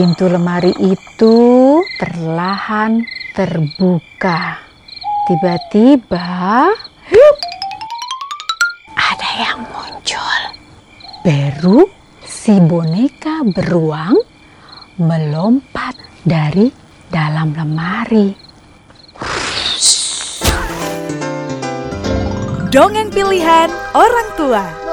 Pintu lemari itu perlahan terbuka. Tiba-tiba ada yang muncul. Beru si boneka beruang melompat dari dalam lemari. Dongeng pilihan orang tua.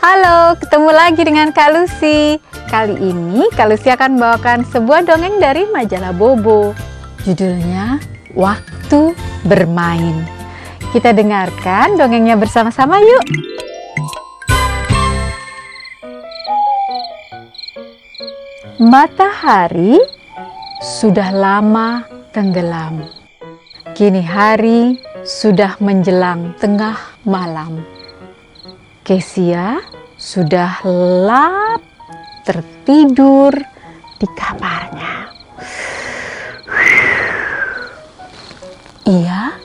Halo, ketemu lagi dengan Kak Lucy. Kali ini Kak Lucy akan membawakan sebuah dongeng dari majalah Bobo. Judulnya Waktu Bermain. Kita dengarkan dongengnya bersama-sama yuk. Matahari sudah lama tenggelam. Kini hari sudah menjelang tengah malam. Kesia sudah lap tertidur di kamarnya. Ia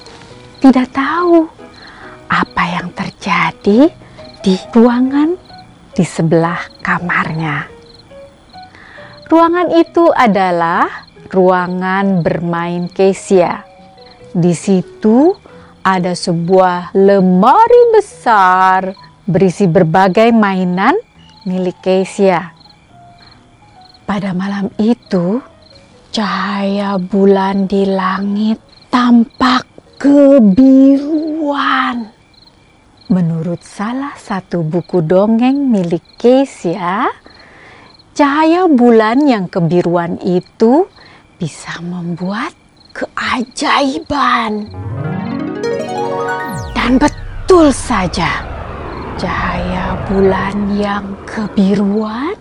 tidak tahu apa yang terjadi di ruangan di sebelah kamarnya. Ruangan itu adalah ruangan bermain Kesia. Di situ ada sebuah lemari besar berisi berbagai mainan milik Kesia. Pada malam itu, cahaya bulan di langit tampak kebiruan. Menurut salah satu buku dongeng milik Kesia, cahaya bulan yang kebiruan itu bisa membuat keajaiban. Dan betul saja, cahaya bulan yang kebiruan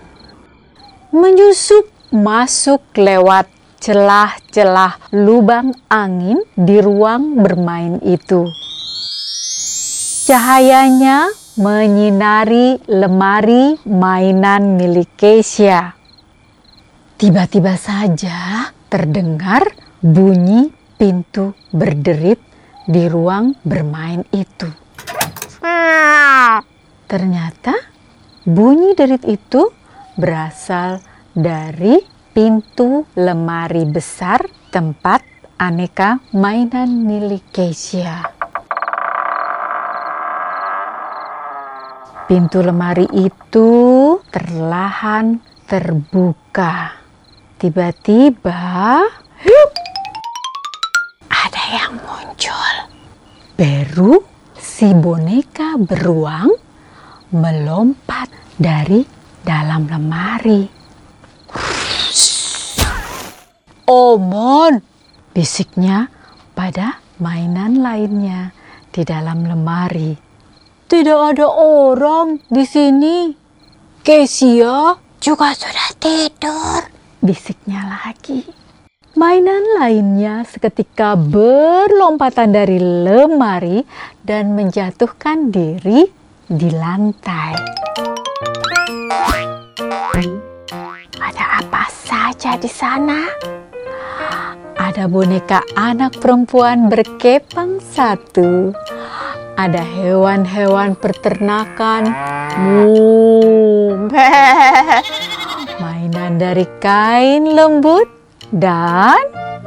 menyusup masuk lewat celah-celah lubang angin di ruang bermain itu. Cahayanya menyinari lemari mainan milik Kesia. Tiba-tiba saja terdengar bunyi pintu berderit di ruang bermain itu. Ternyata bunyi derit itu berasal dari pintu lemari besar tempat aneka mainan milik Kesia. Pintu lemari itu perlahan terbuka. Tiba-tiba ada yang muncul. Beru si boneka beruang melompat dari dalam lemari. Omon, bisiknya pada mainan lainnya di dalam lemari. Tidak ada orang di sini. Kesia juga sudah tidur. Bisiknya lagi. Mainan lainnya seketika berlompatan dari lemari dan menjatuhkan diri di lantai. Ada apa saja di sana? Ada boneka anak perempuan berkepang satu. Ada hewan-hewan peternakan. Mainan dari kain lembut dan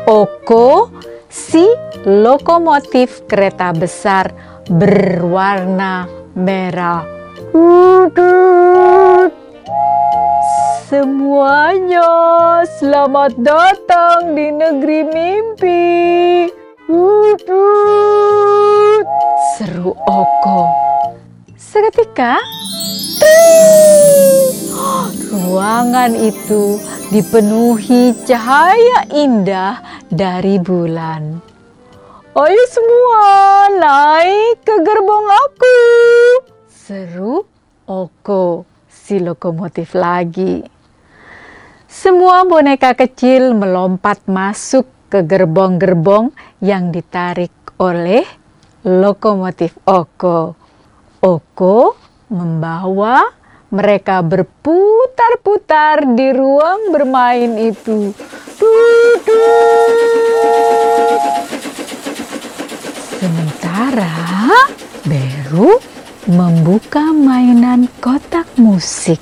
Oko si lokomotif kereta besar berwarna merah. Udut. Semuanya selamat datang di negeri mimpi. Udut. Seru Oko. Seketika, ruangan itu dipenuhi cahaya indah dari bulan. Ayo semua naik ke gerbong aku. Seru Oko si lokomotif lagi. Semua boneka kecil melompat masuk ke gerbong-gerbong yang ditarik oleh lokomotif Oko. Oko membawa mereka berputar-putar di ruang bermain itu. Sementara membuka mainan kotak musik.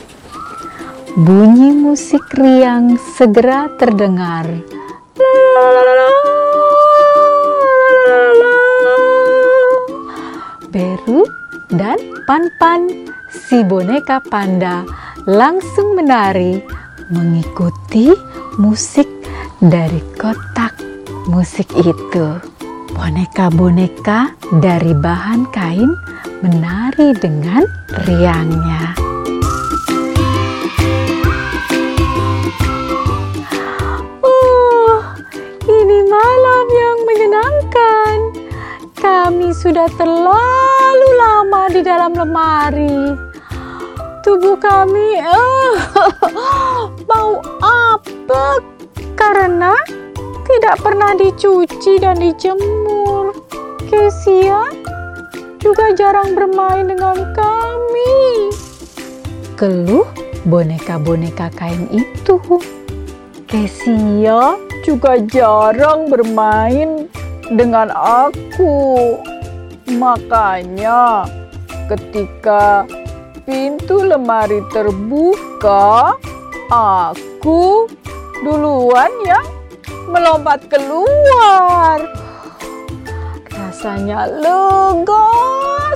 Bunyi musik riang segera terdengar. Beru dan Pan-Pan si boneka panda langsung menari mengikuti musik dari kotak musik itu. Boneka-boneka dari bahan kain menari dengan riangnya. Oh, ini malam yang menyenangkan. Kami sudah terlalu lama di dalam lemari. Tubuh kami uh, bau apek karena tidak pernah dicuci dan dijemur. Kesia juga jarang bermain dengan kami. Keluh boneka-boneka kain itu. Kesia juga jarang bermain dengan aku. Makanya ketika pintu lemari terbuka, aku duluan yang melompat keluar. Rasanya lega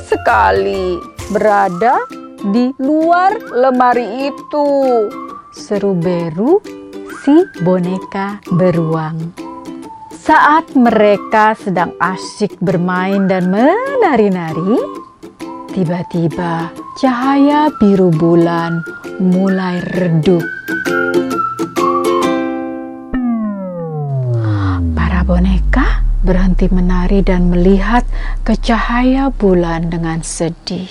sekali berada di luar lemari itu. Seru Beru si boneka beruang. Saat mereka sedang asyik bermain dan menari-nari, tiba-tiba cahaya biru bulan mulai redup. Para boneka berhenti menari dan melihat ke cahaya bulan dengan sedih.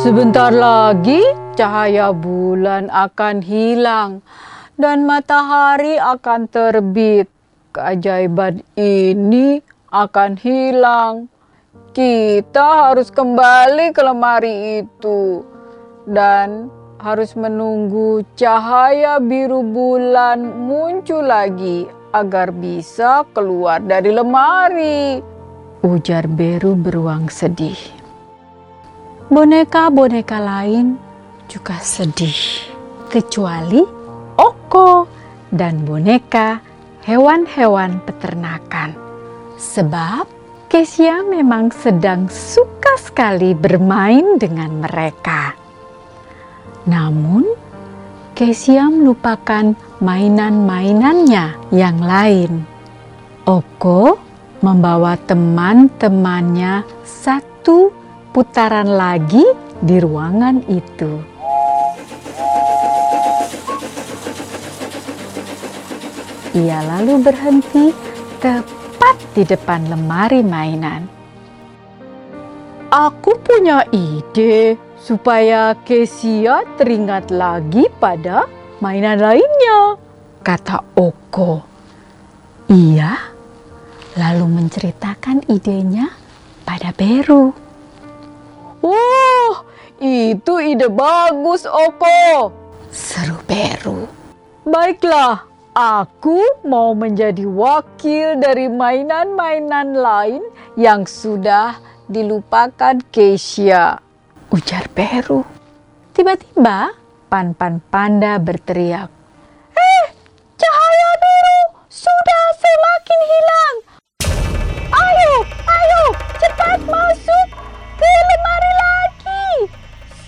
Sebentar lagi cahaya bulan akan hilang dan matahari akan terbit. Keajaiban ini akan hilang. Kita harus kembali ke lemari itu dan harus menunggu cahaya biru bulan muncul lagi agar bisa keluar dari lemari. Ujar Beru beruang sedih. Boneka-boneka lain juga sedih, kecuali Oko dan boneka hewan-hewan peternakan. Sebab Kesia memang sedang suka sekali bermain dengan mereka. Namun, Kesia melupakan mainan-mainannya yang lain. Oko membawa teman-temannya satu putaran lagi di ruangan itu. Ia lalu berhenti tepat di depan lemari mainan. Aku punya ide supaya Kesia teringat lagi pada mainan lainnya, kata Oko. Ia lalu menceritakan idenya pada Beru. Wah, itu ide bagus, Oko. Seru Beru. Baiklah, aku mau menjadi wakil dari mainan-mainan lain yang sudah dilupakan Keisha. Ujar Beru. Tiba-tiba, Pan-Pan Panda berteriak. Eh, cahaya biru sudah semakin hilang. Ayo, ayo, cepat masuk ke lemari lagi.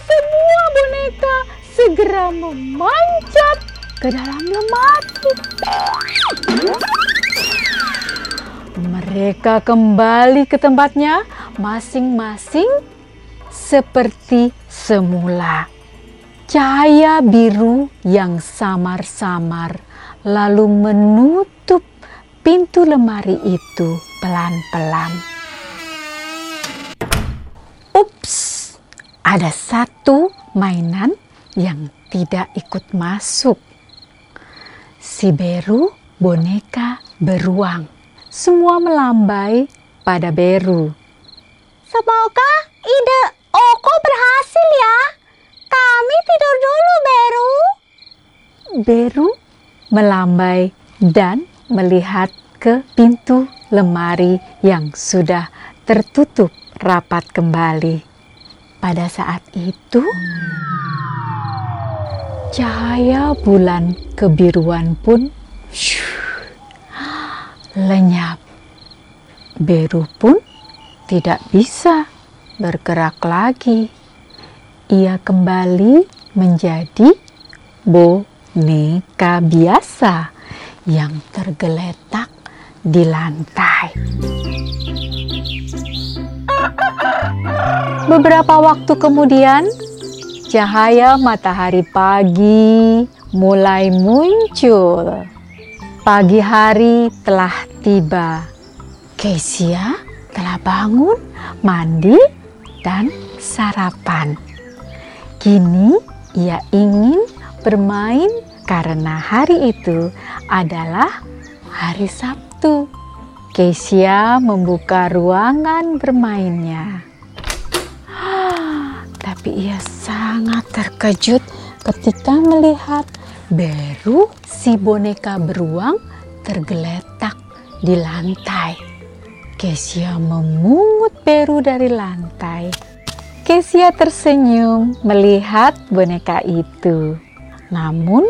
Semua boneka segera memanjat ke dalam lemari. Mereka kembali ke tempatnya masing-masing seperti semula. Cahaya biru yang samar-samar lalu menutup pintu lemari itu pelan-pelan. Ups, ada satu mainan yang tidak ikut masuk. Si Beru boneka beruang. Semua melambai pada Beru. Semoga ide Oko berhasil ya. Kami tidur dulu, Beru. Beru melambai dan melihat ke pintu lemari yang sudah tertutup rapat kembali. Pada saat itu, cahaya bulan kebiruan pun syuh, lenyap. Beru pun tidak bisa bergerak lagi. Ia kembali menjadi boneka biasa yang tergeletak di lantai. Beberapa waktu kemudian, cahaya matahari pagi mulai muncul. Pagi hari telah tiba. Kesia telah bangun, mandi, dan sarapan. Kini ia ingin bermain karena hari itu adalah hari Sabtu. Kesia membuka ruangan bermainnya. Tapi ia sangat terkejut ketika melihat Beru si boneka beruang tergeletak di lantai. Kesia memungut Beru dari lantai. Kesia tersenyum melihat boneka itu. Namun,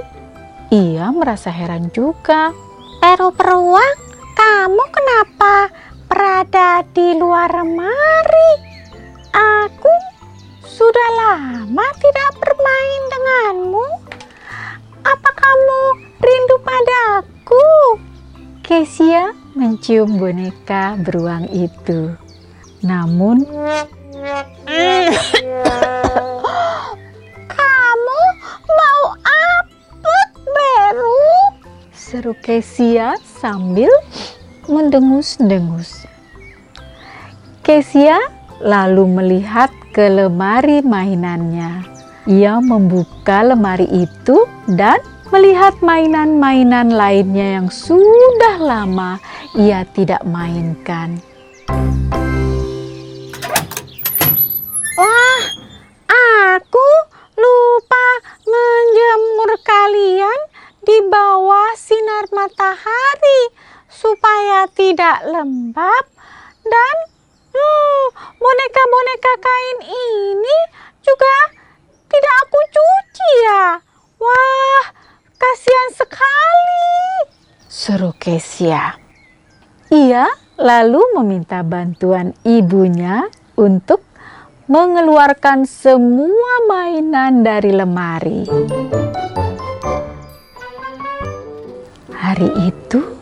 ia merasa heran juga. Beru beruang, kamu kenapa berada di luar lemari? Aku mencium boneka beruang itu. Namun, kamu mau apa, Beru? Seru Kesia sambil mendengus-dengus. Kesia lalu melihat ke lemari mainannya. Ia membuka lemari itu dan melihat mainan-mainan lainnya yang sudah lama ia tidak mainkan. Wah, aku lupa menjemur kalian di bawah sinar matahari supaya tidak lembab dan hmm, boneka-boneka kain ini juga tidak aku cuci ya. Wah, kasihan sekali. Seru Kesia. Ia lalu meminta bantuan ibunya untuk mengeluarkan semua mainan dari lemari. Hari itu,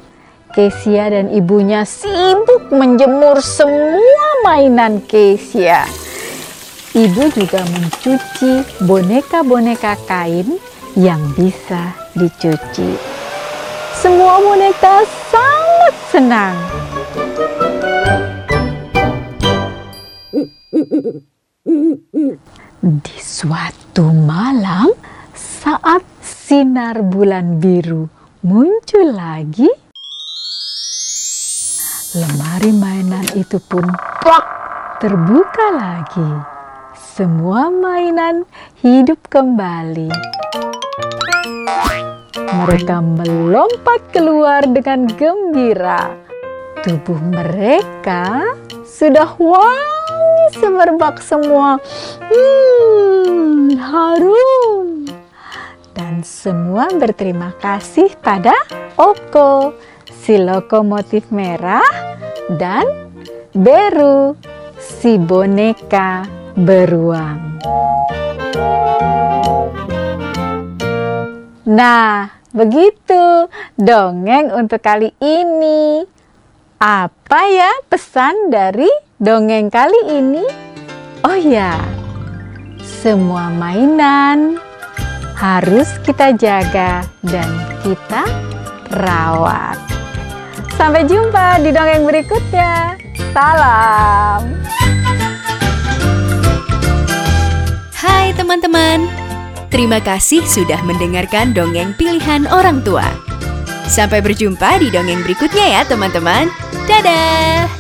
Kesia dan ibunya sibuk menjemur semua mainan Kesia. Ibu juga mencuci boneka-boneka kain yang bisa dicuci. Semua boneka sangat senang. Di suatu malam, saat sinar bulan biru muncul lagi, lemari mainan itu pun terbuka lagi. Semua mainan hidup kembali. Mereka melompat keluar dengan gembira. Tubuh mereka sudah wangi semerbak semua. Hmm, harum. Dan semua berterima kasih pada Oko, si lokomotif merah, dan Beru, si boneka beruang. Nah, begitu dongeng untuk kali ini. Apa ya pesan dari dongeng kali ini? Oh ya, semua mainan harus kita jaga dan kita rawat. Sampai jumpa di dongeng berikutnya. Salam. Hai teman-teman, terima kasih sudah mendengarkan dongeng pilihan orang tua. Sampai berjumpa di dongeng berikutnya ya teman-teman. Dadah!